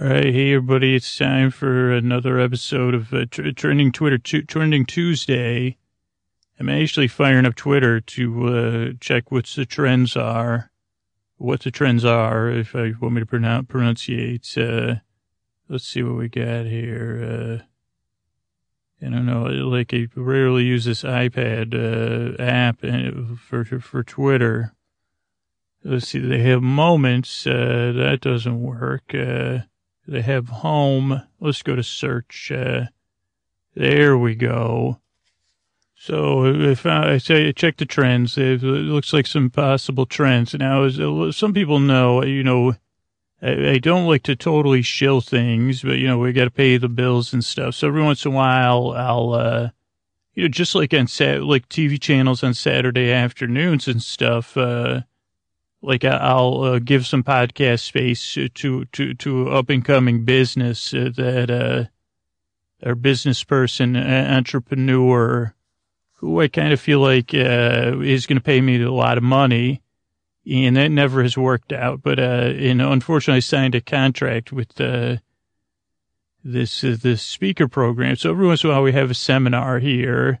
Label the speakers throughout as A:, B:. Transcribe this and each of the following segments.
A: All right, hey everybody, it's time for another episode of uh, tr- Trending Twitter, tu- Trending Tuesday. I'm actually firing up Twitter to uh, check what the trends are, what the trends are, if I want me to pronounce pronunciate. Uh, let's see what we got here. Uh, I don't know, like I rarely use this iPad uh, app uh, for for Twitter. Let's see, they have moments. That doesn't work. Uh, they have home. Let's go to search. Uh, there we go. So if I say check the trends, it looks like some possible trends. Now, as some people know, you know, I, I don't like to totally shill things, but you know, we got to pay the bills and stuff. So every once in a while, I'll, uh, you know, just like on sat, like TV channels on Saturday afternoons and stuff, uh, like I'll uh, give some podcast space to to to up and coming business uh, that uh, or business person, entrepreneur, who I kind of feel like uh, is going to pay me a lot of money, and that never has worked out. But uh, you know, unfortunately, I signed a contract with uh, this uh, this speaker program. So every once in a while, we have a seminar here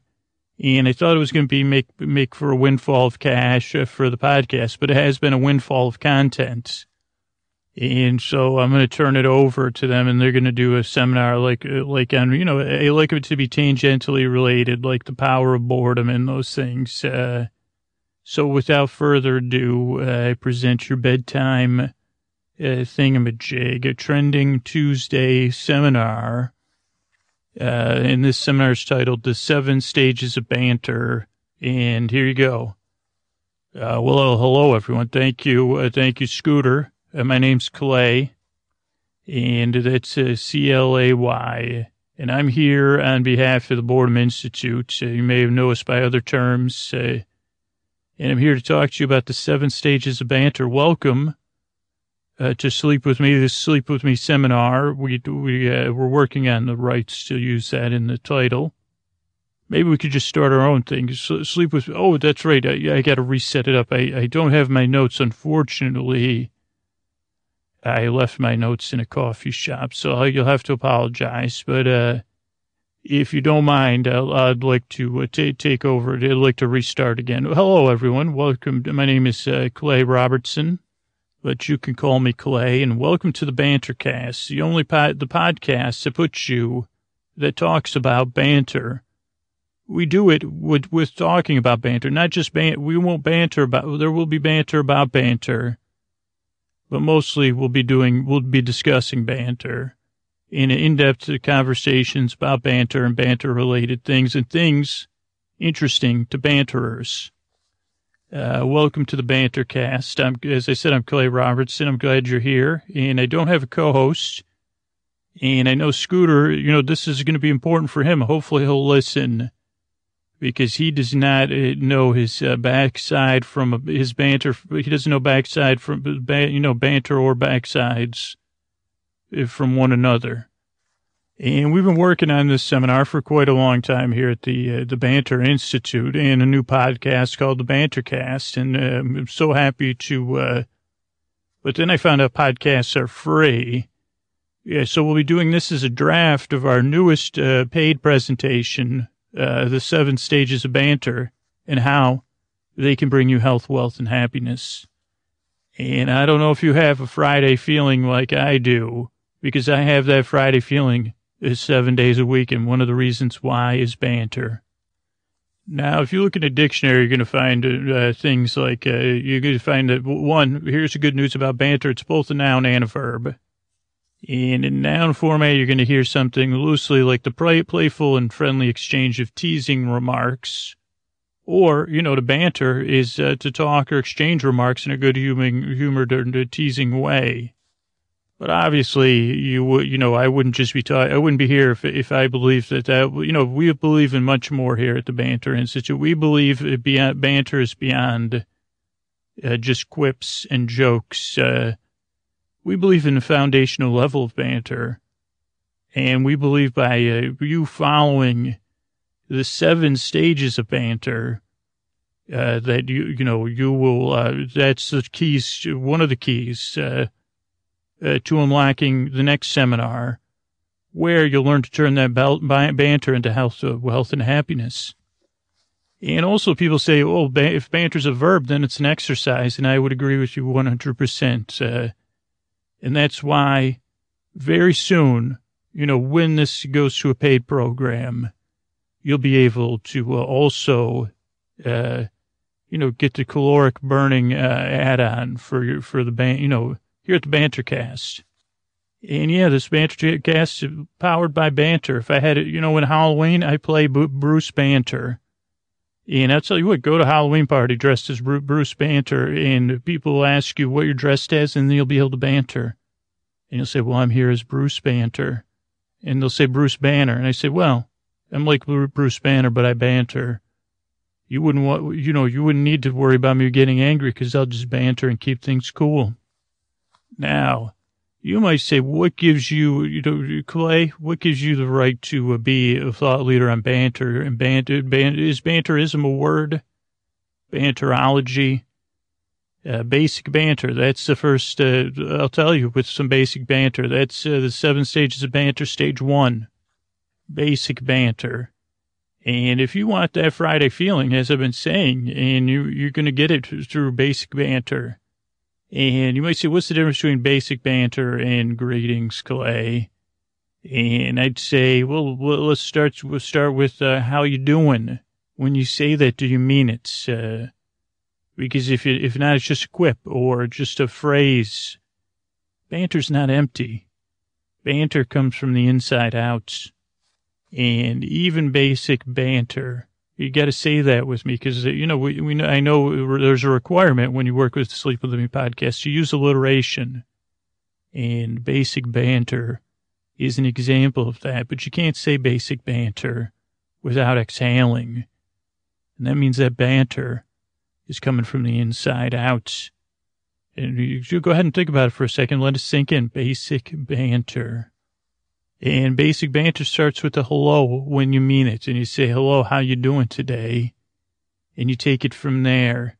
A: and I thought it was going to be make make for a windfall of cash uh, for the podcast, but it has been a windfall of content. And so I'm going to turn it over to them, and they're going to do a seminar like uh, like on you know I like it to be tangentially related, like the power of boredom and those things. Uh, so without further ado, uh, I present your bedtime uh, thingamajig, a trending Tuesday seminar uh, and this seminar is titled The Seven Stages of Banter. And here you go. Uh, well, hello, everyone. Thank you. Uh, thank you, Scooter. Uh, my name's Clay, and that's uh, C-L-A-Y. And I'm here on behalf of the Boredom Institute. Uh, you may have noticed by other terms. Uh, and I'm here to talk to you about the seven stages of banter. Welcome uh, to sleep with me, this sleep with me seminar. We we uh, we're working on the rights to use that in the title. Maybe we could just start our own thing. Sleep with. Oh, that's right. I, I got to reset it up. I I don't have my notes. Unfortunately, I left my notes in a coffee shop, so you'll have to apologize. But uh, if you don't mind, i would like to uh, take over. I'd like to restart again. Hello, everyone. Welcome. My name is uh, Clay Robertson but you can call me Clay, and welcome to the Bantercast, the only the podcast that puts you, that talks about banter. We do it with, with talking about banter, not just ban, we won't banter about, there will be banter about banter, but mostly we'll be doing, we'll be discussing banter in in-depth conversations about banter and banter related things and things interesting to banterers. Uh, welcome to the Bantercast. I'm, as I said, I'm Clay Robertson. I'm glad you're here. And I don't have a co-host. And I know Scooter, you know, this is going to be important for him. Hopefully he'll listen because he does not uh, know his uh, backside from his banter. He doesn't know backside from, you know, banter or backsides uh, from one another. And we've been working on this seminar for quite a long time here at the uh, the Banter Institute and a new podcast called the Bantercast. And uh, I'm so happy to. Uh, but then I found out podcasts are free. Yeah, so we'll be doing this as a draft of our newest uh, paid presentation, uh, the seven stages of banter, and how they can bring you health, wealth, and happiness. And I don't know if you have a Friday feeling like I do, because I have that Friday feeling seven days a week, and one of the reasons why is banter. Now, if you look in a dictionary, you're going to find uh, things like uh, you're going to find that one. Here's the good news about banter: it's both a noun and a verb. And in noun format, you're going to hear something loosely like the play, playful and friendly exchange of teasing remarks, or you know, to banter is uh, to talk or exchange remarks in a good humored, humored, teasing way. But obviously, you would, you know, I wouldn't just be I wouldn't be here if, if I believed that that, you know, we believe in much more here at the Banter Institute. We believe beyond, banter is beyond uh, just quips and jokes. Uh, we believe in the foundational level of banter. And we believe by uh, you following the seven stages of banter, uh, that you, you know, you will, uh, that's the keys, one of the keys, uh, to unlocking the next seminar where you'll learn to turn that banter into health, uh, wealth, and happiness. And also people say, oh, if banter's a verb, then it's an exercise. And I would agree with you 100%. Uh, and that's why very soon, you know, when this goes to a paid program, you'll be able to uh, also, uh, you know, get the caloric burning uh, add-on for your, for the band, you know, here at the Bantercast. And yeah, this Bantercast is powered by Banter. If I had it, you know, in Halloween, I play Bruce Banter and I'll tell you what, go to Halloween party dressed as Bruce Banter, and people will ask you what you're dressed as, and you'll be able to banter. And you'll say, well, I'm here as Bruce Banter. And they'll say Bruce Banner. And I say, well, I'm like Bruce Banner, but I banter. You wouldn't want, you know, you wouldn't need to worry about me getting angry because I'll just banter and keep things cool. Now, you might say, what gives you, you know, Clay, what gives you the right to uh, be a thought leader on banter and banter, banter is banterism a word? Banterology, uh, basic banter. That's the first, uh, I'll tell you with some basic banter. That's uh, the seven stages of banter. Stage one, basic banter. And if you want that Friday feeling, as I've been saying, and you, you're going to get it through basic banter and you might say, what's the difference between basic banter and greetings, Clay? And I'd say, well, let's start, we'll start with, uh, how you doing? When you say that, do you mean it? Uh, because if it, if not, it's just a quip or just a phrase. Banter's not empty. Banter comes from the inside out. And even basic banter you got to say that with me because, uh, you know, we, we, I know there's a requirement when you work with the Sleep with Me podcast to use alliteration and basic banter is an example of that, but you can't say basic banter without exhaling. And that means that banter is coming from the inside out. And you go ahead and think about it for a second. Let it sink in. Basic banter. And basic banter starts with a hello when you mean it. And you say, hello, how you doing today? And you take it from there.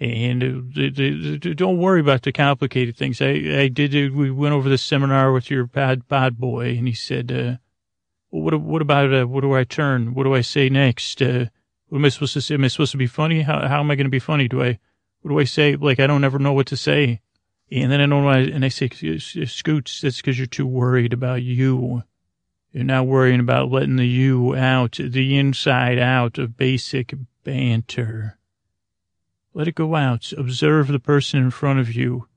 A: And uh, don't worry about the complicated things. I, I did, we went over the seminar with your bad, bad boy and he said, uh, what, what about, uh, what do I turn? What do I say next? Uh, what am I supposed to say? Am I supposed to be funny? How, how am I going to be funny? Do I, what do I say? Like, I don't ever know what to say. And then I don't why, and I say, Scoots, that's because you're too worried about you. You're not worrying about letting the you out, the inside out of basic banter. Let it go out. Observe the person in front of you.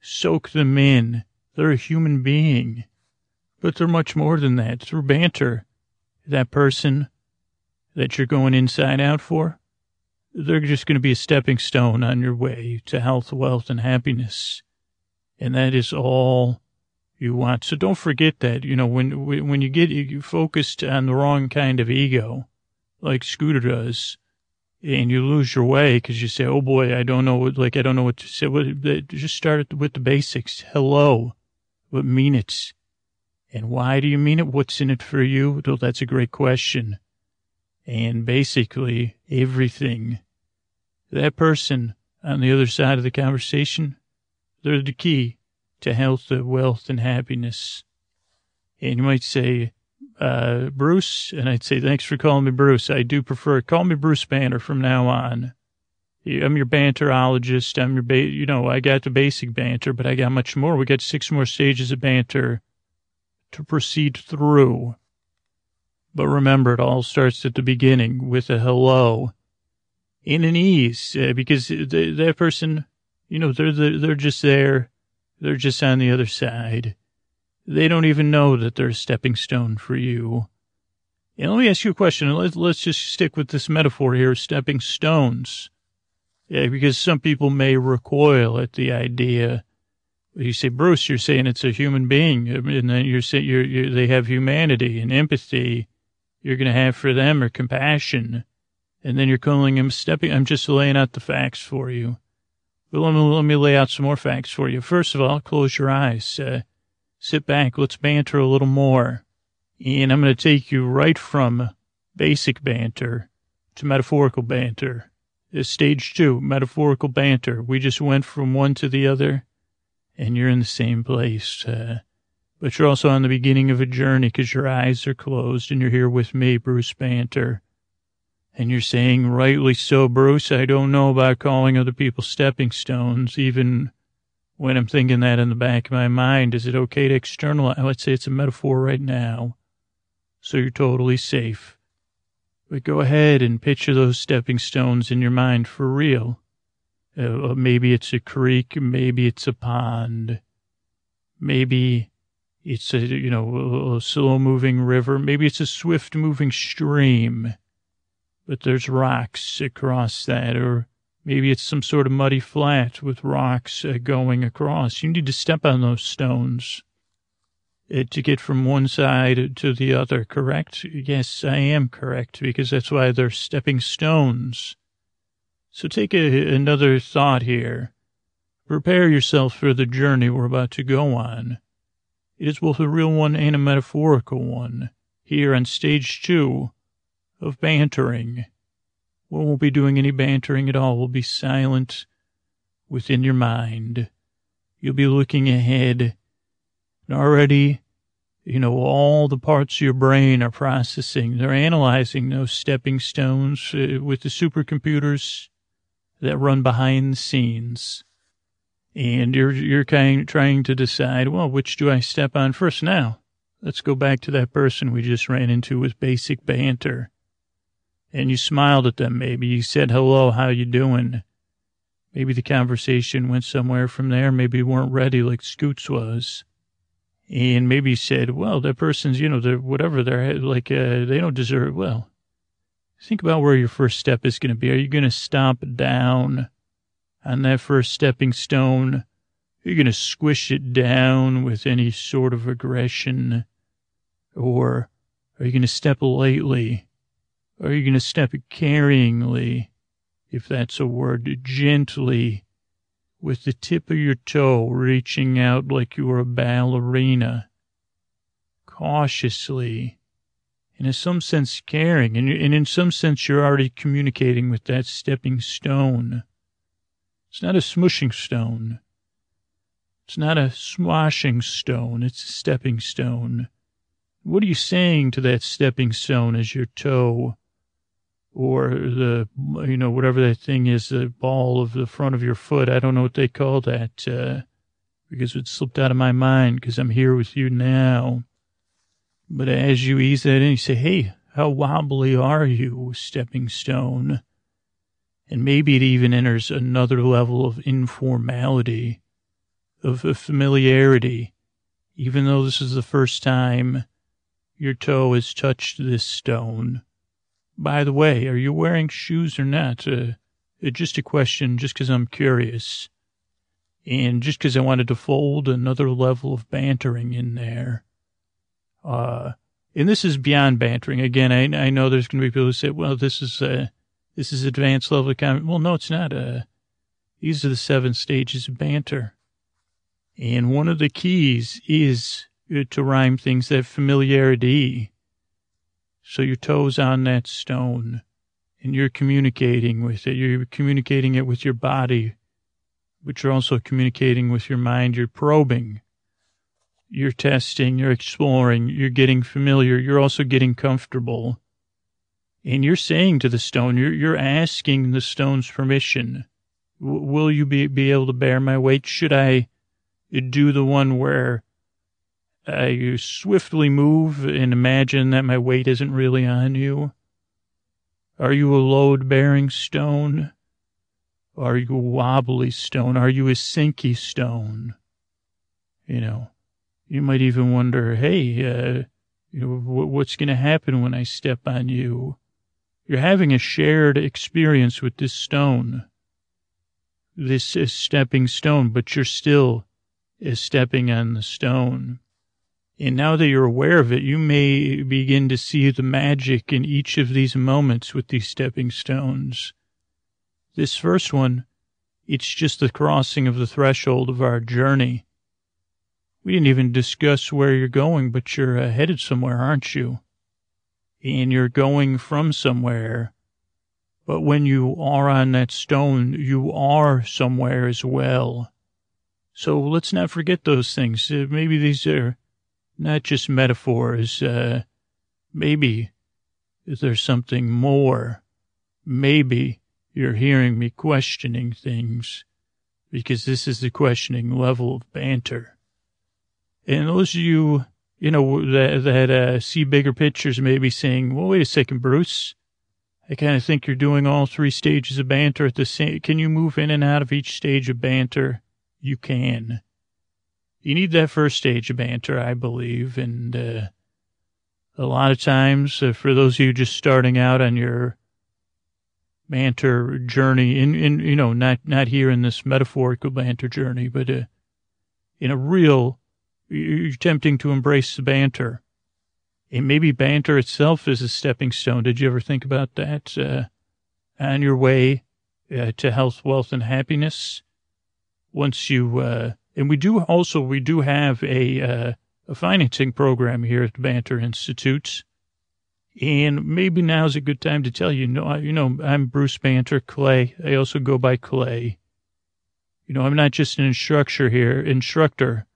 A: Soak them in. They're a human being. But they're much more than that. Through banter, that person that you're going inside out for, they're just going to be a stepping stone on your way to health, wealth, and happiness. And that is all you want. So don't forget that, you know, when, when you get you focused on the wrong kind of ego, like Scooter does, and you lose your way because you say, oh boy, I don't know what, like, I don't know what to say. What, just start with the basics. Hello. What mean it? And why do you mean it? What's in it for you? Well, that's a great question. And basically everything. That person on the other side of the conversation, they're the key to health, wealth, and happiness. And you might say, uh, Bruce, and I'd say, thanks for calling me Bruce. I do prefer, call me Bruce Banner from now on. I'm your banterologist. I'm your, ba- you know, I got the basic banter, but I got much more. We got six more stages of banter to proceed through. But remember, it all starts at the beginning with a hello in an ease, uh, because the, that person you know, they're, they're just there. They're just on the other side. They don't even know that they're a stepping stone for you. And let me ask you a question. Let's, let's just stick with this metaphor here, stepping stones. Yeah, because some people may recoil at the idea. You say, Bruce, you're saying it's a human being, and then you're saying you're, you're, they have humanity and empathy you're going to have for them or compassion. And then you're calling them stepping. I'm just laying out the facts for you. But let me, let me lay out some more facts for you. First of all, close your eyes. Uh, sit back. Let's banter a little more. And I'm going to take you right from basic banter to metaphorical banter. It's stage two, metaphorical banter. We just went from one to the other. and you're in the same place. Uh, but you're also on the beginning of a journey because your eyes are closed and you're here with me, Bruce Banter. And you're saying, rightly so, Bruce, I don't know about calling other people stepping stones, even when I'm thinking that in the back of my mind. Is it okay to externalize? Let's say it's a metaphor right now. So you're totally safe. But go ahead and picture those stepping stones in your mind for real. Uh, maybe it's a creek, maybe it's a pond, maybe it's a, you know, a slow moving river, maybe it's a swift moving stream, but there's rocks across that, or maybe it's some sort of muddy flat with rocks uh, going across. You need to step on those stones uh, to get from one side to the other, correct? Yes, I am correct, because that's why they're stepping stones. So take a, another thought here. Prepare yourself for the journey we're about to go on. It is both a real one and a metaphorical one, here on stage two of bantering. We won't be doing any bantering at all. We'll be silent within your mind. You'll be looking ahead. And already, you know, all the parts of your brain are processing. They're analyzing those stepping stones uh, with the supercomputers that run behind the scenes. And you're, you're kind of trying to decide, well, which do I step on first now? Let's go back to that person we just ran into with basic banter. And you smiled at them, maybe. You said, hello, how you doing? Maybe the conversation went somewhere from there. Maybe you weren't ready like Scoots was. And maybe you said, well, that person's, you know, they're whatever, they're like, uh, they don't deserve, well, Think about where your first step is going to be. Are you going to stomp down on that first stepping stone? Are you going to squish it down with any sort of aggression? Or are you going to step lightly? Are you going to step it carryingly, if that's a word, gently, with the tip of your toe reaching out like you were a ballerina? Cautiously, and in some sense caring, and, and in some sense you're already communicating with that stepping stone. It's not a smushing stone. It's not a swashing stone. It's a stepping stone. What are you saying to that stepping stone as your toe or the, you know, whatever that thing is, the ball of the front of your foot? I don't know what they call that, uh, because it slipped out of my mind because I'm here with you now. But as you ease that in, you say, hey, how wobbly are you, stepping stone? And maybe it even enters another level of informality, of familiarity, even though this is the first time your toe has touched this stone. By the way, are you wearing shoes or not? Uh, just a question, just because I'm curious. And just because I wanted to fold another level of bantering in there. Uh, and this is beyond bantering. Again, I, I know there's going to be people who say, well, this is, uh, this is advanced level of comedy. Well, no, it's not. Uh, these are the seven stages of banter. And one of the keys is uh, to rhyme things that familiarity. So your toes on that stone and you're communicating with it. You're communicating it with your body, but you're also communicating with your mind. You're probing you're testing, you're exploring, you're getting familiar, you're also getting comfortable. And you're saying to the stone, you're, you're asking the stone's permission. W- will you be, be able to bear my weight? Should I do the one where I swiftly move and imagine that my weight isn't really on you? Are you a load bearing stone? Are you a wobbly stone? Are you a sinky stone? You know, you might even wonder, hey, uh, you know, what's going to happen when I step on you? You're having a shared experience with this stone, this is stepping stone, but you're still is stepping on the stone. And now that you're aware of it, you may begin to see the magic in each of these moments with these stepping stones. This first one, it's just the crossing of the threshold of our journey. We didn't even discuss where you're going, but you're uh, headed somewhere, aren't you? And you're going from somewhere. But when you are on that stone, you are somewhere as well. So let's not forget those things. Uh, maybe these are not just metaphors. Uh, maybe there's something more. Maybe you're hearing me questioning things because this is the questioning level of banter. And those of you, you know, that, that uh, see bigger pictures may be saying, well, wait a second, Bruce. I kind of think you're doing all three stages of banter at the same. Can you move in and out of each stage of banter? You can. You need that first stage of banter, I believe. And, uh, a lot of times, uh, for those of you just starting out on your banter journey, in, in, you know, not, not here in this metaphorical banter journey, but, uh, in a real, you're attempting to embrace the banter and maybe banter itself is a stepping stone. Did you ever think about that? Uh, on your way uh, to health, wealth, and happiness. Once you, uh, and we do also, we do have a, uh, a financing program here at Banter Institute. And maybe now's a good time to tell you, no, you know, I'm Bruce Banter Clay. I also go by Clay. You know, I'm not just an instructor here, instructor.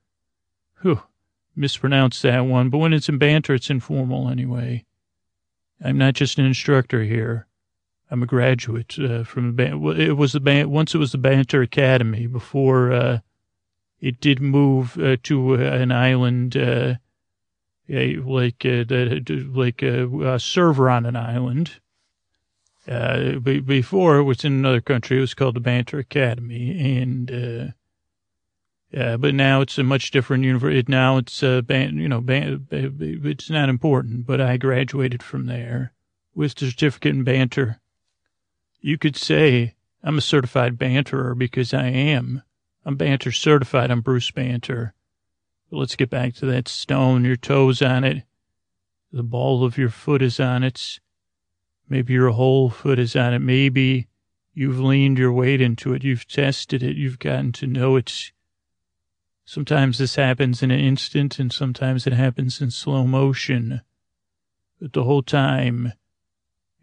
A: Whew mispronounce that one, but when it's in banter, it's informal anyway. I'm not just an instructor here. I'm a graduate uh, from the band. It was the band once. It was the Banter Academy before uh, it did move uh, to uh, an island, uh, like uh, like a, server on an island. before it was in another country. It was called the Banter Academy, and uh, but now it's a much different university. Now it's a band, you know, band, it's not important, but I graduated from there with a certificate in banter. You could say I'm a certified banterer because I am. I'm banter certified. I'm Bruce Banter. But let's get back to that stone. Your toes on it. The ball of your foot is on it. Maybe your whole foot is on it. Maybe you've leaned your weight into it. You've tested it. You've gotten to know it Sometimes this happens in an instant and sometimes it happens in slow motion. But the whole time,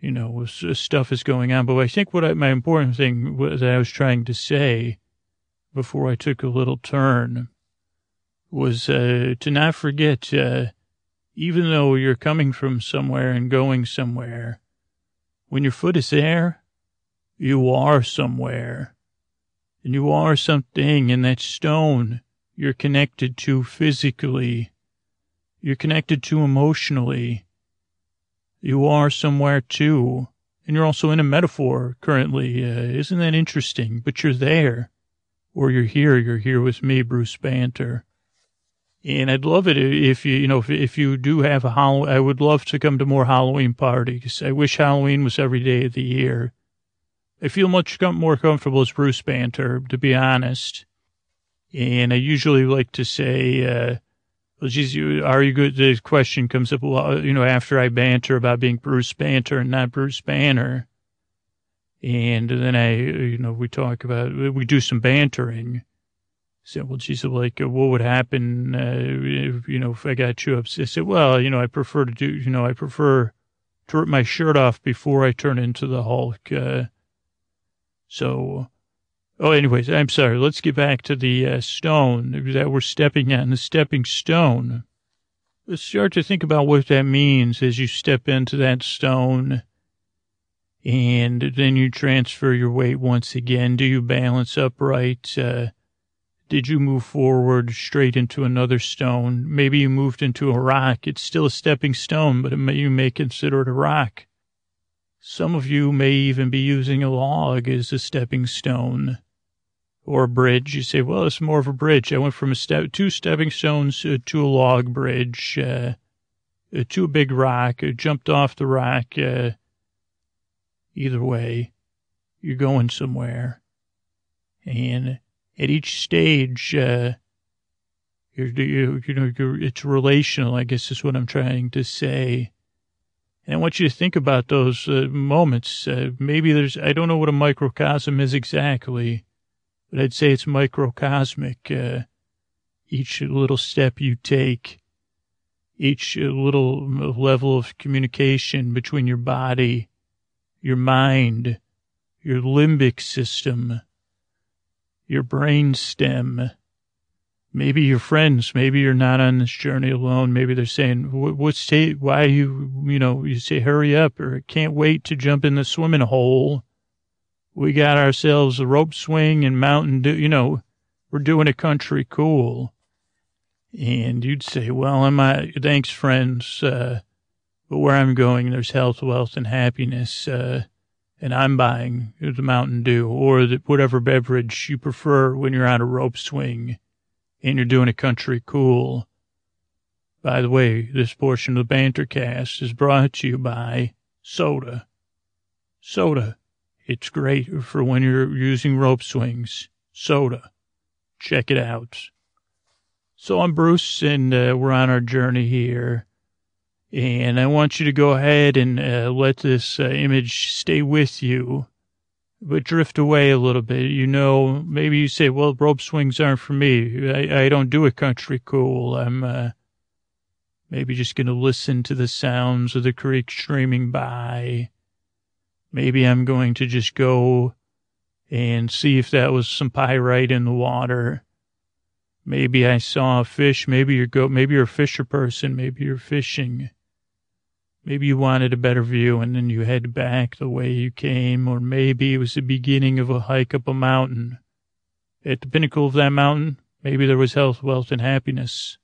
A: you know, stuff is going on. But I think what I, my important thing was that I was trying to say before I took a little turn was uh, to not forget, uh, even though you're coming from somewhere and going somewhere, when your foot is there, you are somewhere. And you are something, and that stone you're connected to physically. You're connected to emotionally. You are somewhere too. And you're also in a metaphor currently. Uh, isn't that interesting? But you're there. Or you're here. You're here with me, Bruce Banter. And I'd love it if you, you know, if, if you do have a Halloween, I would love to come to more Halloween parties. I wish Halloween was every day of the year. I feel much more comfortable as Bruce Banter, to be honest. And I usually like to say, uh, well, geez, you, are you good? The question comes up, well, you know, after I banter about being Bruce Banter and not Bruce Banner. And then I, you know, we talk about, we do some bantering. So, well, geez, like, uh, what would happen, uh, if, you know, if I got you upset? I said, well, you know, I prefer to do, you know, I prefer to rip my shirt off before I turn into the Hulk. Uh, so, Oh, anyways, I'm sorry. Let's get back to the uh, stone that we're stepping on, the stepping stone. Let's start to think about what that means as you step into that stone. And then you transfer your weight once again. Do you balance upright? Uh, did you move forward straight into another stone? Maybe you moved into a rock. It's still a stepping stone, but may, you may consider it a rock. Some of you may even be using a log as a stepping stone or a bridge. You say, well, it's more of a bridge. I went from a step, two stepping stones uh, to a log bridge, uh, uh, to a big rock, uh, jumped off the rock. Uh, either way, you're going somewhere. And at each stage, uh, you're, you, you know, you're, it's relational, I guess is what I'm trying to say. And I want you to think about those uh, moments. Uh, maybe there's, I don't know what a microcosm is exactly, but I'd say it's microcosmic. Uh, each little step you take, each little level of communication between your body, your mind, your limbic system, your brain stem, maybe your friends, maybe you're not on this journey alone. Maybe they're saying, what's, ta- why you, you know, you say, hurry up or can't wait to jump in the swimming hole. We got ourselves a rope swing and mountain you know, we're doing a country cool. And you'd say, well, am I, thanks friends, uh, but where I'm going, there's health, wealth, and happiness, uh, and I'm buying the Mountain Dew or the, whatever beverage you prefer when you're on a rope swing and you're doing a country cool. By the way, this portion of the banter cast is brought to you by soda. Soda. It's great for when you're using rope swings. Soda. Check it out. So I'm Bruce, and uh, we're on our journey here. And I want you to go ahead and uh, let this uh, image stay with you, but drift away a little bit. You know, maybe you say, well, rope swings aren't for me. I, I don't do a country cool. I'm uh, maybe just going to listen to the sounds of the creek streaming by. Maybe I'm going to just go and see if that was some pyrite in the water. Maybe I saw a fish. Maybe you're go. Maybe you're a fisher person. Maybe you're fishing. Maybe you wanted a better view and then you head back the way you came, or maybe it was the beginning of a hike up a mountain. At the pinnacle of that mountain, maybe there was health, wealth, and happiness.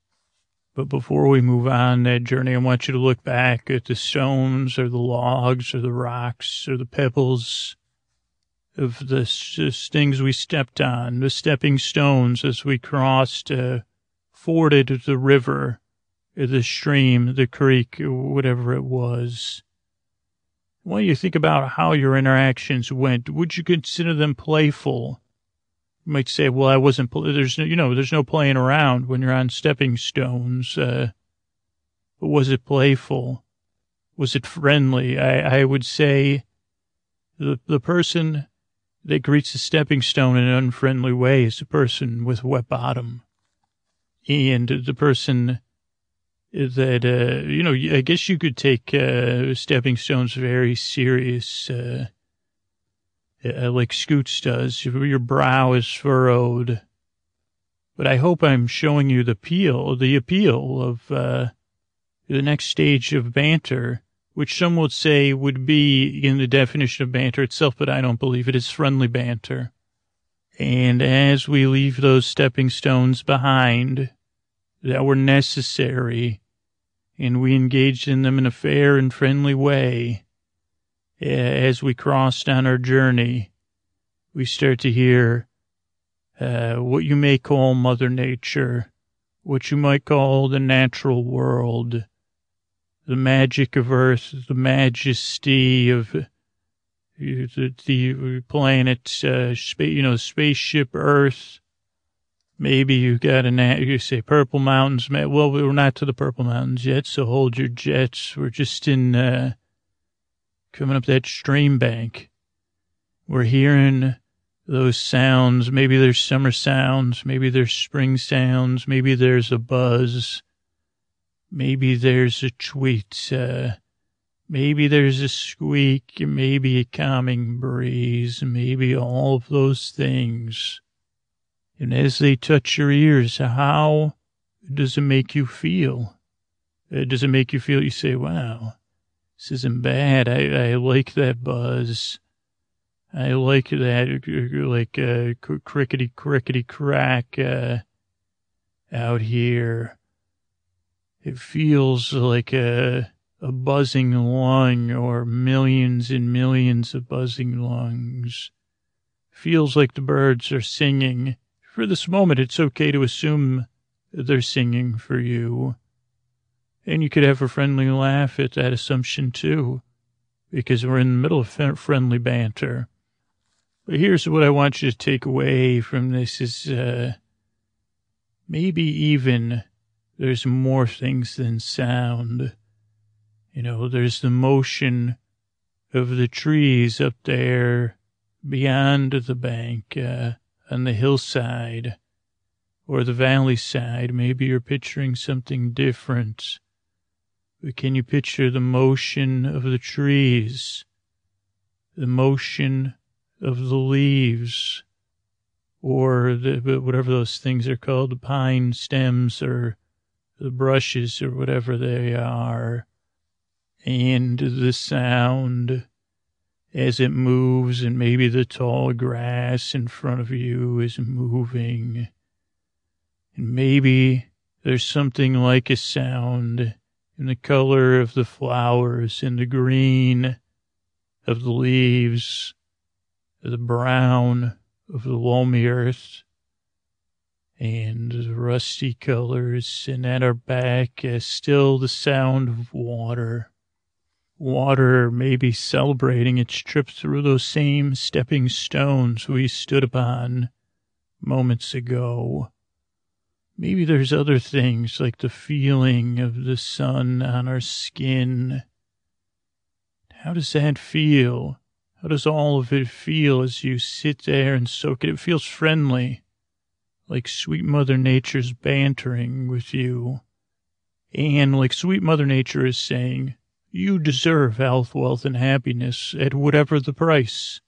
A: But before we move on that journey, I want you to look back at the stones or the logs or the rocks or the pebbles of the things we stepped on, the stepping stones as we crossed, uh, forded the river the stream, the creek, whatever it was. When you think about how your interactions went, would you consider them playful? You might say, well, I wasn't, there's no, you know, there's no playing around when you're on stepping stones. Uh, but was it playful? Was it friendly? I, I would say the, the person that greets the stepping stone in an unfriendly way is the person with wet bottom. And the person that, uh, you know, I guess you could take uh, stepping stones very serious, uh, uh, like Scoots does. Your brow is furrowed. But I hope I'm showing you the appeal, the appeal of uh, the next stage of banter, which some would say would be in the definition of banter itself, but I don't believe it is friendly banter. And as we leave those stepping stones behind that were necessary, and we engaged in them in a fair and friendly way. As we crossed on our journey, we start to hear uh, what you may call Mother Nature, what you might call the natural world, the magic of Earth, the majesty of the, the planet, uh, you know, spaceship Earth, Maybe you got an, you say Purple Mountains. Well, we're not to the Purple Mountains yet, so hold your jets. We're just in, uh, coming up that stream bank. We're hearing those sounds. Maybe there's summer sounds. Maybe there's spring sounds. Maybe there's a buzz. Maybe there's a tweet. Uh, maybe there's a squeak. Maybe a calming breeze. Maybe all of those things. And as they touch your ears, how does it make you feel? Uh, does it make you feel, you say, wow, this isn't bad. I, I like that buzz. I like that, like, uh, crickety, crickety crack, uh, out here. It feels like a, a buzzing lung or millions and millions of buzzing lungs. Feels like the birds are singing for this moment, it's okay to assume they're singing for you. And you could have a friendly laugh at that assumption too, because we're in the middle of friendly banter. But here's what I want you to take away from this is, uh, maybe even there's more things than sound. You know, there's the motion of the trees up there beyond the bank. Uh, on the hillside or the valley side. Maybe you're picturing something different. But can you picture the motion of the trees, the motion of the leaves, or the, whatever those things are called, the pine stems or the brushes or whatever they are, and the sound as it moves, and maybe the tall grass in front of you is moving, and maybe there's something like a sound in the color of the flowers, in the green of the leaves, the brown of the loamy earth, and the rusty colors, and at our back is still the sound of water. Water maybe celebrating its trip through those same stepping stones we stood upon moments ago. Maybe there's other things like the feeling of the sun on our skin. How does that feel? How does all of it feel as you sit there and soak it? It feels friendly, like sweet Mother Nature's bantering with you. And like sweet Mother Nature is saying, you deserve health, wealth, and happiness at whatever the price.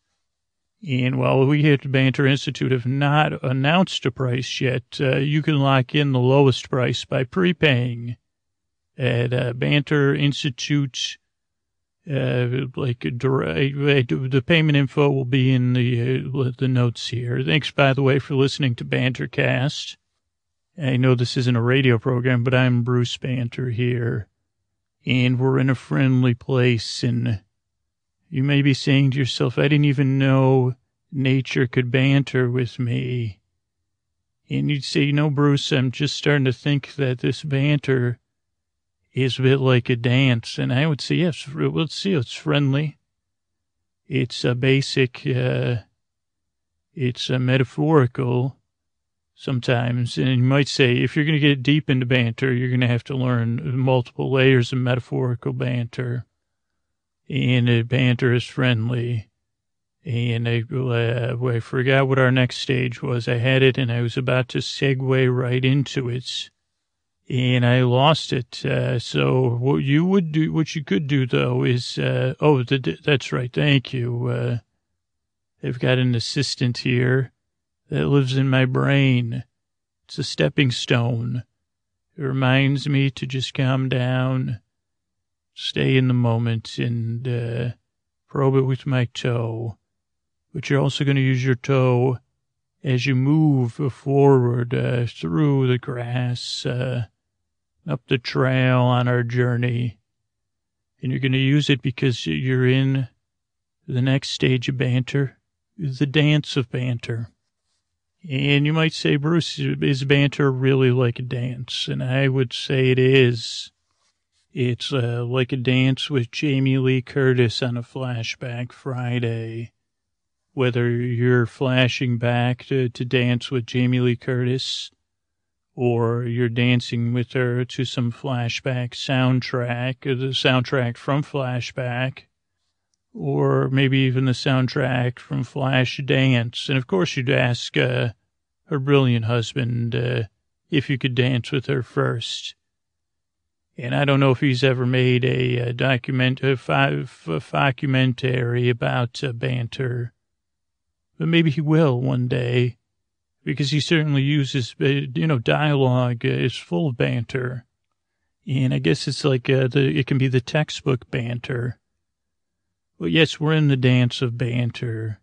A: And while we at Banter Institute have not announced a price yet, uh, you can lock in the lowest price by prepaying at uh, Banter Institute. Uh, like the payment info will be in the uh, the notes here. Thanks, by the way, for listening to Bantercast. I know this isn't a radio program, but I'm Bruce Banter here and we're in a friendly place. And you may be saying to yourself, I didn't even know nature could banter with me. And you'd say, you know, Bruce, I'm just starting to think that this banter is a bit like a dance. And I would say, yes, let's see, it's friendly. It's a basic, uh, it's a metaphorical, sometimes. And you might say, if you're going to get deep into banter, you're going to have to learn multiple layers of metaphorical banter. And uh, banter is friendly. And I, uh, I forgot what our next stage was. I had it and I was about to segue right into it. And I lost it. Uh, so what you would do, what you could do though is, uh, oh, the, that's right. Thank you. Uh, I've got an assistant here that lives in my brain. It's a stepping stone. It reminds me to just calm down, stay in the moment, and uh, probe it with my toe. But you're also going to use your toe as you move forward uh, through the grass, uh, up the trail on our journey. And you're going to use it because you're in the next stage of banter, the dance of banter. And you might say, Bruce, is banter really like a dance? And I would say it is. It's uh, like a dance with Jamie Lee Curtis on a flashback Friday. Whether you're flashing back to, to dance with Jamie Lee Curtis or you're dancing with her to some flashback soundtrack, the soundtrack from Flashback, or maybe even the soundtrack from Flash Dance. And of course, you'd ask uh, her brilliant husband uh, if you could dance with her first. And I don't know if he's ever made a, a document, a, five documentary about uh, banter, but maybe he will one day, because he certainly uses, uh, you know, dialogue is full of banter. And I guess it's like uh, the it can be the textbook banter well, yes, we're in the dance of banter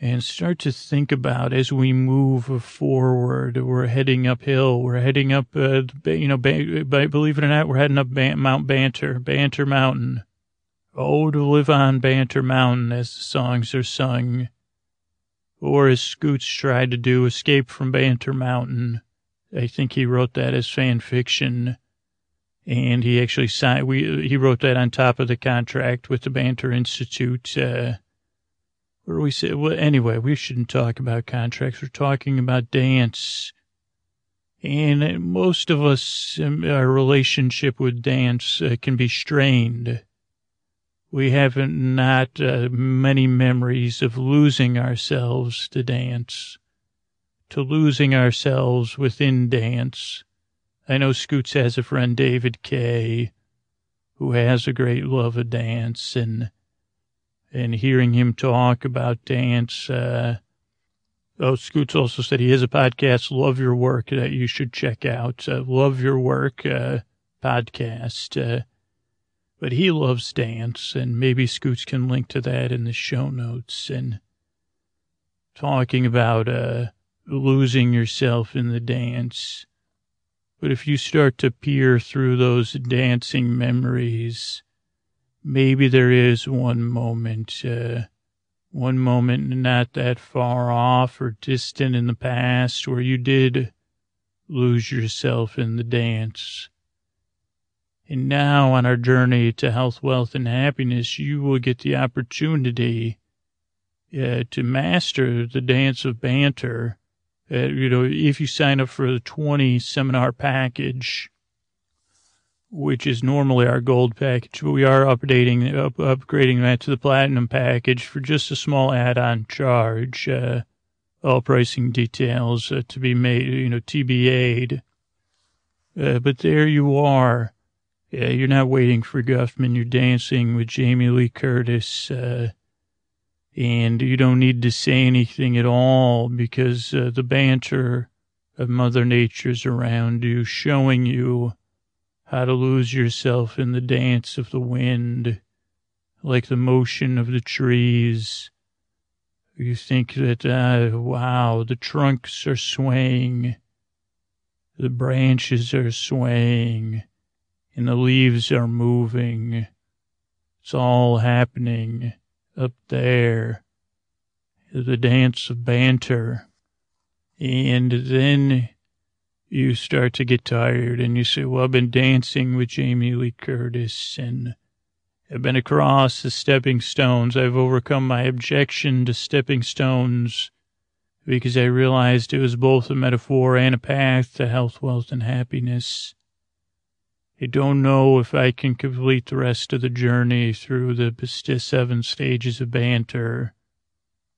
A: and start to think about as we move forward, we're heading uphill, we're heading up, uh, you know, believe it or not, we're heading up Mount Banter, Banter Mountain. Oh, to live on Banter Mountain as the songs are sung. Or as Scoots tried to do, Escape from Banter Mountain. I think he wrote that as fan fiction and he actually signed. We he wrote that on top of the contract with the Banter Institute. Uh, do we say? Well, anyway, we shouldn't talk about contracts. We're talking about dance, and most of us, um, our relationship with dance uh, can be strained. We have not uh, many memories of losing ourselves to dance, to losing ourselves within dance I know Scoots has a friend, David K., who has a great love of dance, and and hearing him talk about dance, uh, Oh, Scoots also said he has a podcast, Love Your Work, that you should check out. Uh, Love Your Work uh, podcast. Uh, but he loves dance, and maybe Scoots can link to that in the show notes. And talking about uh, losing yourself in the dance. But if you start to peer through those dancing memories, maybe there is one moment. Uh, one moment not that far off or distant in the past where you did lose yourself in the dance. And now on our journey to health, wealth, and happiness, you will get the opportunity uh, to master the dance of banter. Uh, you know, if you sign up for the 20 seminar package, which is normally our gold package, but we are updating, up, upgrading that to the platinum package for just a small add-on charge. Uh, all pricing details uh, to be made, you know, TBA'd. Uh, but there you are. Yeah, you're not waiting for Guffman. You're dancing with Jamie Lee Curtis. And you don't need to say anything at all because uh, the banter of Mother Nature's around you, showing you how to lose yourself in the dance of the wind, like the motion of the trees. You think that, uh, wow, the trunks are swaying, the branches are swaying, and the leaves are moving. It's all happening up there. The dance of banter. And then you start to get tired and you say, well, I've been dancing with Jamie Lee Curtis and I've been across the stepping stones. I've overcome my objection to stepping stones because I realized it was both a metaphor and a path to health, wealth, and happiness. I don't know if I can complete the rest of the journey through the seven stages of banter.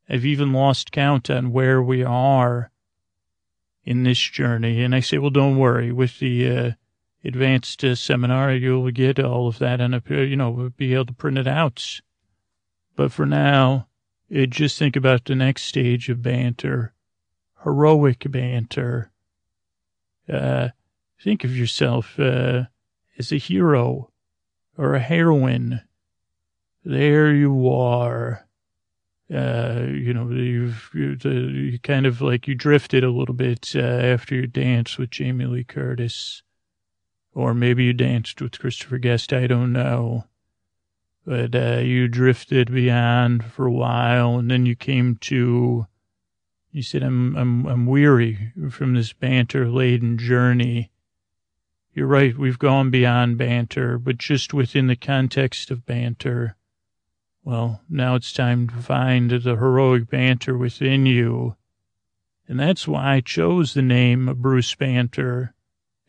A: I've even lost count on where we are in this journey. And I say, well, don't worry. With the uh, advanced uh, seminar, you'll get all of that and, uh, you know, be able to print it out. But for now, uh, just think about the next stage of banter, heroic banter. Uh, think of yourself as a hero or a heroine. There you are uh, you know, you've, you, you kind of like you drifted a little bit uh, after your dance with Jamie Lee Curtis, or maybe you danced with Christopher Guest. I don't know, but uh, you drifted beyond for a while, and then you came to. You said, "I'm I'm I'm weary from this banter-laden journey." You're right. We've gone beyond banter, but just within the context of banter well, now it's time to find the heroic banter within you. And that's why I chose the name Bruce Banter.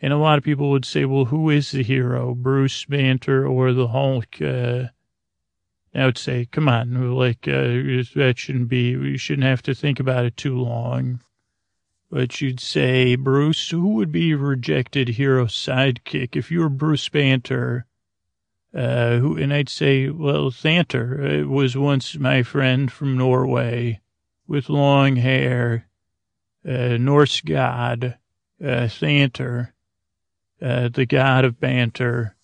A: And a lot of people would say, well, who is the hero, Bruce Banter or the Hulk? Uh, I would say, come on, like, uh, that shouldn't be, we shouldn't have to think about it too long. But you'd say, Bruce, who would be your rejected hero sidekick if you were Bruce Banter? uh, who, and I'd say, well, Thanter uh, was once my friend from Norway with long hair, uh, Norse god, uh, Thanter, uh, the god of banter,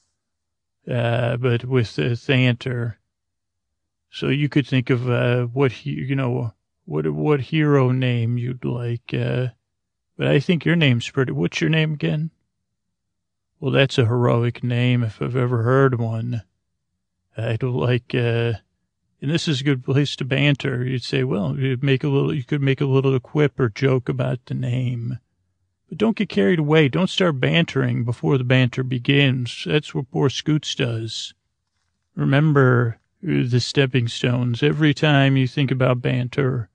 A: uh, but with uh, Thanter. So you could think of uh, what he, you know, what what hero name you'd like. Uh, but I think your name's pretty. What's your name again? Well, that's a heroic name if I've ever heard one. I'd like, uh, and this is a good place to banter. You'd say, well, you'd make a little, you could make a little quip or joke about the name. But don't get carried away. Don't start bantering before the banter begins. That's what poor Scoots does. Remember the stepping stones. Every time you think about banter,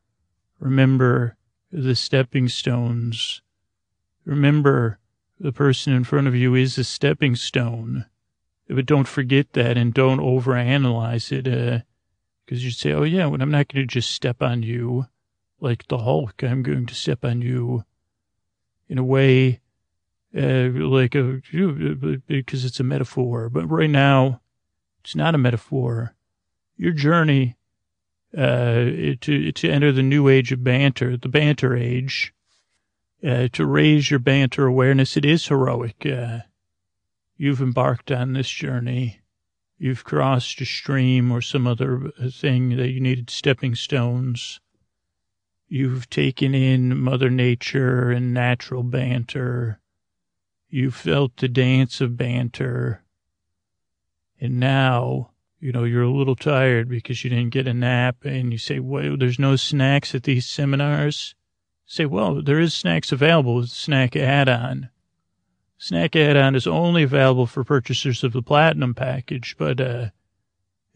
A: remember the stepping stones. Remember the person in front of you is a stepping stone. But don't forget that and don't overanalyze it, because uh, you'd say, oh, yeah, well, I'm not going to just step on you like the Hulk. I'm going to step on you in a way uh, like a, because it's a metaphor. But right now, it's not a metaphor. Your journey uh, to to enter the new age of banter, the banter age, uh, to raise your banter awareness. It is heroic. Uh, you've embarked on this journey. You've crossed a stream or some other thing that you needed stepping stones. You've taken in Mother Nature and natural banter. You've felt the dance of banter. And now, you know, you're a little tired because you didn't get a nap and you say, well, there's no snacks at these seminars. Say, well, there is snacks available with snack add-on. Snack add-on is only available for purchasers of the platinum package, but, uh,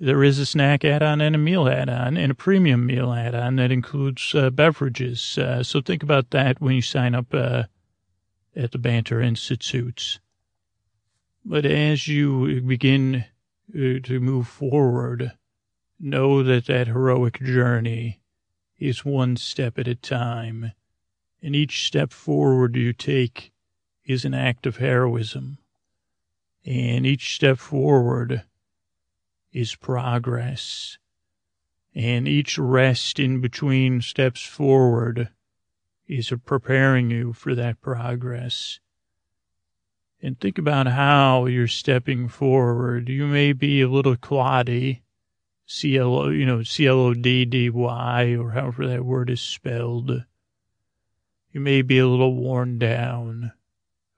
A: there is a snack add-on and a meal add-on and a premium meal add-on that includes uh, beverages. Uh, so think about that when you sign up uh, at the Banter Institutes. But as you begin to move forward, know that that heroic journey is one step at a time, and each step forward you take is an act of heroism, and each step forward is progress. And each rest in between steps forward is preparing you for that progress. And think about how you're stepping forward. You may be a little cloddy, C-L-O, you know, C-L-O-D-D-Y, or however that word is spelled. You may be a little worn down,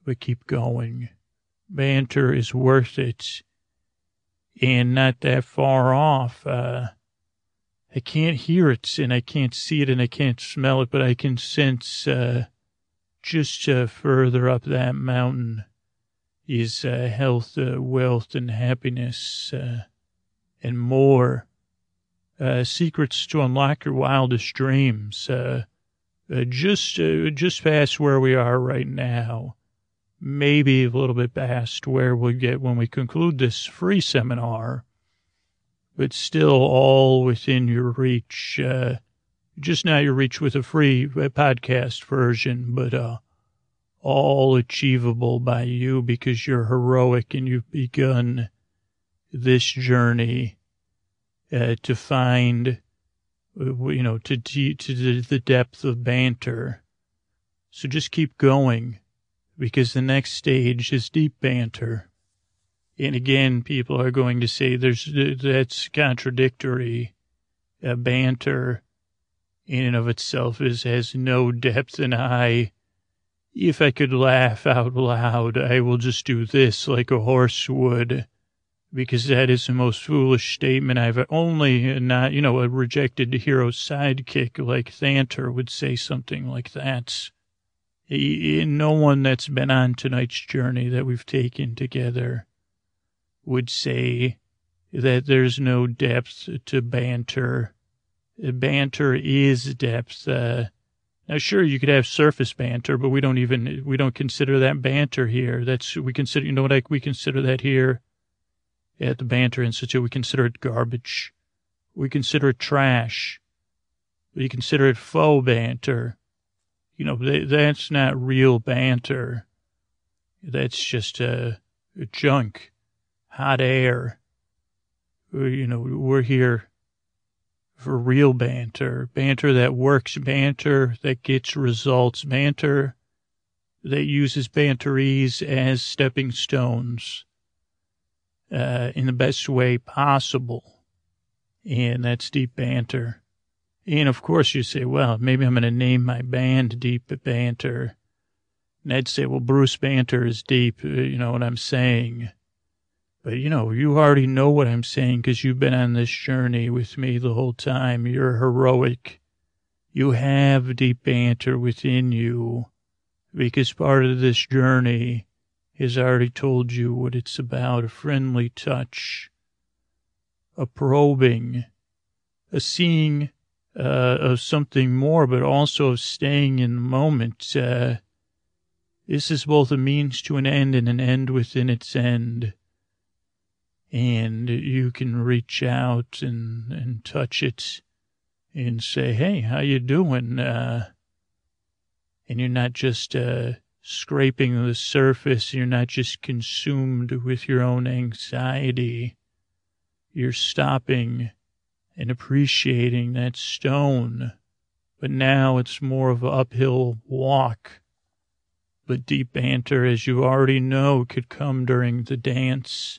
A: but keep going. Banter is worth it and not that far off. Uh, I can't hear it and I can't see it and I can't smell it, but I can sense uh, just uh, further up that mountain is uh, health, uh, wealth, and happiness, uh, and more. Uh, secrets to unlock your wildest dreams. just, just past where we are right now maybe a little bit past where we'll get when we conclude this free seminar, but still all within your reach. Uh, just now your reach with a free uh, podcast version, but uh, all achievable by you because you're heroic and you've begun this journey uh, to find, uh, you know, to, to, to the depth of banter. So just keep going because the next stage is deep banter. And again, people are going to say there's that's contradictory. Uh, banter in and of itself is has no depth and I if I could laugh out loud, I will just do this like a horse would, because that is the most foolish statement I've only not, you know, a rejected hero sidekick like Thanter would say something like that no one that's been on tonight's journey that we've taken together would say that there's no depth to banter. Banter is depth. Uh, now, sure, you could have surface banter, but we don't even, we don't consider that banter here. That's, we consider, you know what, like, we consider that here at the Banter Institute. We consider it garbage. We consider it trash. We consider it faux banter you know, that's not real banter. That's just uh, junk, hot air. You know, we're here for real banter, banter that works, banter that gets results, banter that uses banteries as stepping stones uh, in the best way possible. And that's deep banter. And of course you say, well, maybe I'm going to name my band Deep Banter. And I'd say, well, Bruce Banter is deep. Uh, you know what I'm saying? But you know, you already know what I'm saying because you've been on this journey with me the whole time. You're heroic. You have deep banter within you because part of this journey has already told you what it's about. A friendly touch, a probing, a seeing uh, of something more, but also of staying in the moment. Uh, this is both a means to an end and an end within its end. And you can reach out and, and touch it and say, Hey, how you doing? Uh, and you're not just, uh, scraping the surface. You're not just consumed with your own anxiety. You're stopping and appreciating that stone. But now it's more of an uphill walk. But deep banter, as you already know, could come during the dance.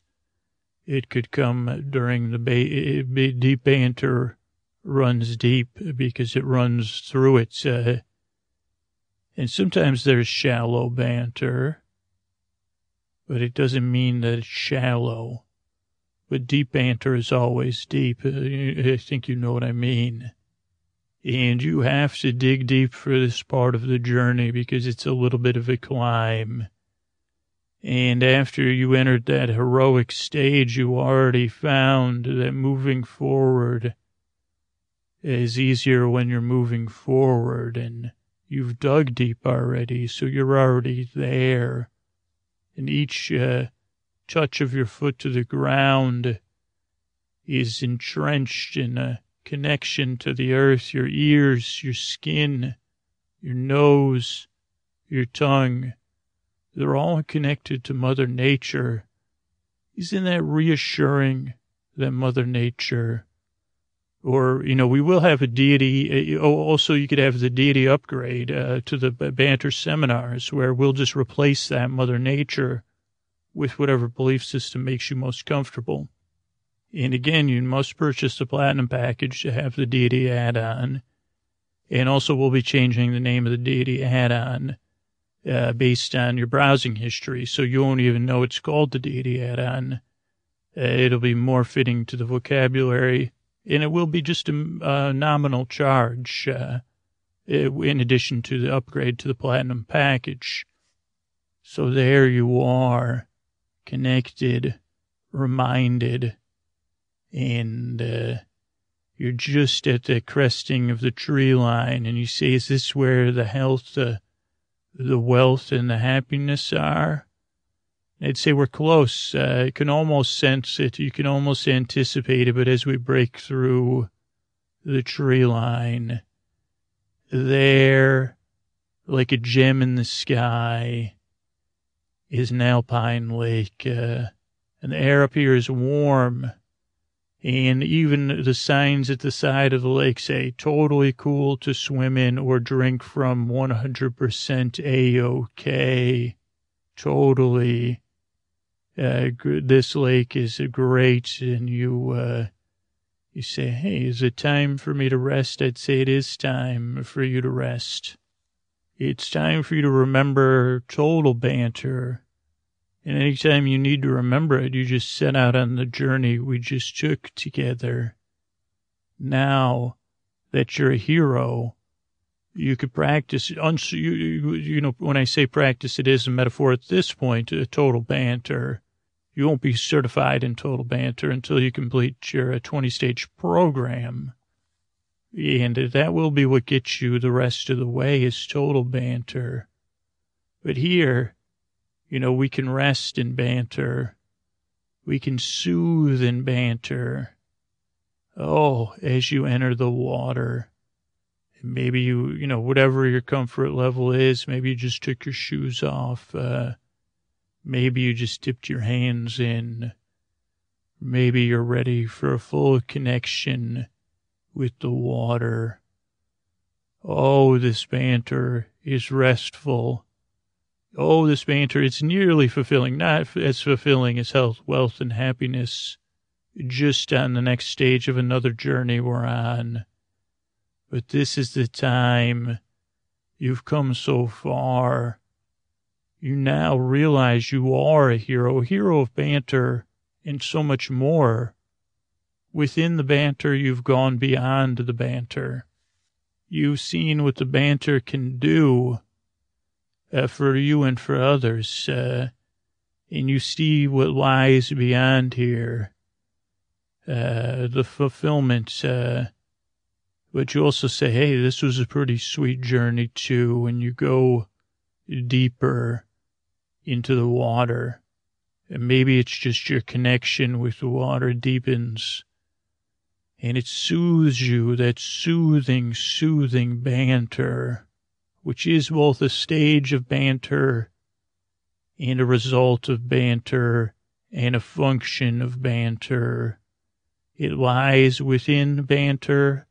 A: It could come during the ba- deep banter runs deep because it runs through it. Uh, and sometimes there's shallow banter, but it doesn't mean that it's shallow. But deep banter is always deep. Uh, I think you know what I mean. And you have to dig deep for this part of the journey because it's a little bit of a climb. And after you entered that heroic stage, you already found that moving forward is easier when you're moving forward and you've dug deep already, so you're already there. And each uh, touch of your foot to the ground is entrenched in a connection to the earth, your ears, your skin, your nose, your tongue. They're all connected to Mother Nature. Isn't that reassuring that Mother Nature or you know we will have a deity uh, also you could have the deity upgrade uh, to the banter seminars where we'll just replace that mother nature with whatever belief system makes you most comfortable. And again you must purchase the platinum package to have the deity add-on. And also we'll be changing the name of the deity add-on uh, based on your browsing history so you won't even know it's called the deity add-on uh, it'll be more fitting to the vocabulary and it will be just a, a nominal charge uh, in addition to the upgrade to the platinum package. So there you are, connected, reminded, and uh, you're just at the cresting of the tree line, and you say, "Is this where the health, the the wealth, and the happiness are?" I'd say we're close. Uh, you can almost sense it. You can almost anticipate it. But as we break through the tree line, there, like a gem in the sky, is an alpine lake. Uh, and the air up here is warm. And even the signs at the side of the lake say totally cool to swim in or drink from 100% A-OK. Totally uh, this lake is great, and you, uh, you say, hey, is it time for me to rest? I'd say it is time for you to rest. It's time for you to remember total banter. And anytime you need to remember it, you just set out on the journey we just took together. Now that you're a hero, you could practice, you, you, know, when I say practice, it is a metaphor at this point, a total banter. You won't be certified in total banter until you complete your uh, 20 stage program. And that will be what gets you the rest of the way is total banter. But here, you know, we can rest in banter. We can soothe in banter. Oh, as you enter the water, maybe you, you know, whatever your comfort level is, maybe you just took your shoes off. Uh, Maybe you just dipped your hands in. Maybe you're ready for a full connection with the water. Oh, this banter is restful. Oh, this banter, it's nearly fulfilling, not as fulfilling as health, wealth, and happiness, just on the next stage of another journey we're on. But this is the time. You've come so far you now realize you are a hero, a hero of banter and so much more. Within the banter, you've gone beyond the banter. You've seen what the banter can do uh, for you and for others, uh, and you see what lies beyond here. Uh, the fulfillment, uh, but you also say, hey, this was a pretty sweet journey too, when you go deeper into the water. And maybe it's just your connection with the water deepens and it soothes you, that soothing, soothing banter, which is both a stage of banter and a result of banter and a function of banter. It lies within banter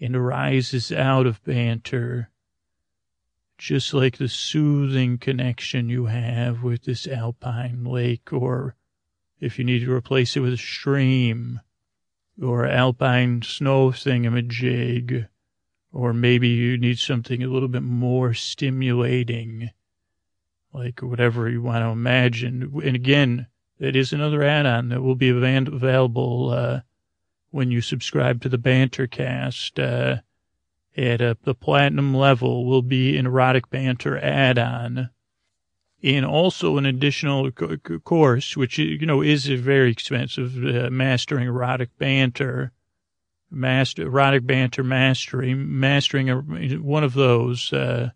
A: and arises out of banter, just like the soothing connection you have with this alpine lake, or if you need to replace it with a stream, or alpine snow thingamajig, or maybe you need something a little bit more stimulating, like whatever you want to imagine. And again, that is another add-on that will be available uh, when you subscribe to the Bantercast. Uh, at uh, the platinum level will be an erotic banter add-on, and also an additional co- course, which you know is very expensive, uh, mastering erotic banter, master erotic banter mastery, mastering a, one of those. Uh,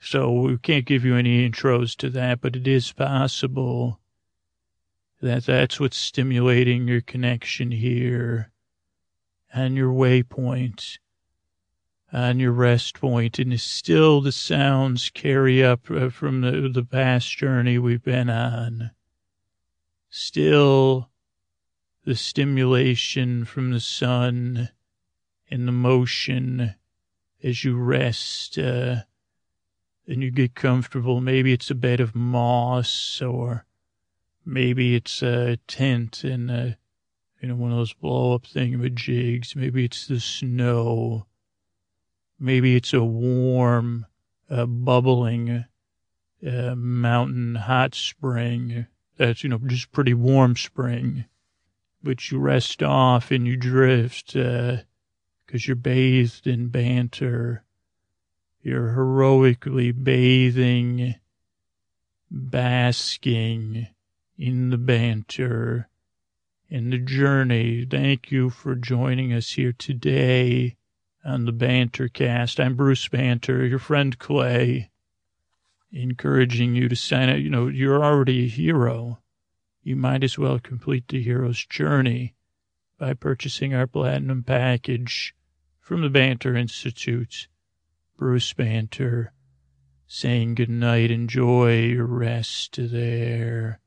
A: so we can't give you any intros to that, but it is possible that that's what's stimulating your connection here and your waypoint on your rest point and still the sounds carry up uh, from the, the past journey we've been on. Still the stimulation from the sun and the motion as you rest uh, and you get comfortable. Maybe it's a bed of moss or Maybe it's a tent and a, you know, one of those blow up thingamajigs. Maybe it's the snow. Maybe it's a warm, uh, bubbling, uh, mountain hot spring. That's, you know, just pretty warm spring. But you rest off and you drift, uh, cause you're bathed in banter. You're heroically bathing, basking, in the banter, in the journey. Thank you for joining us here today on the Banter Cast. I'm Bruce Banter, your friend Clay, encouraging you to sign up. You know, you're already a hero. You might as well complete the hero's journey by purchasing our platinum package from the Banter Institute. Bruce Banter saying good night. Enjoy your rest there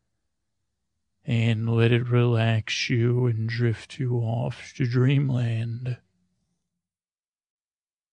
A: and let it relax you and drift you off to dreamland.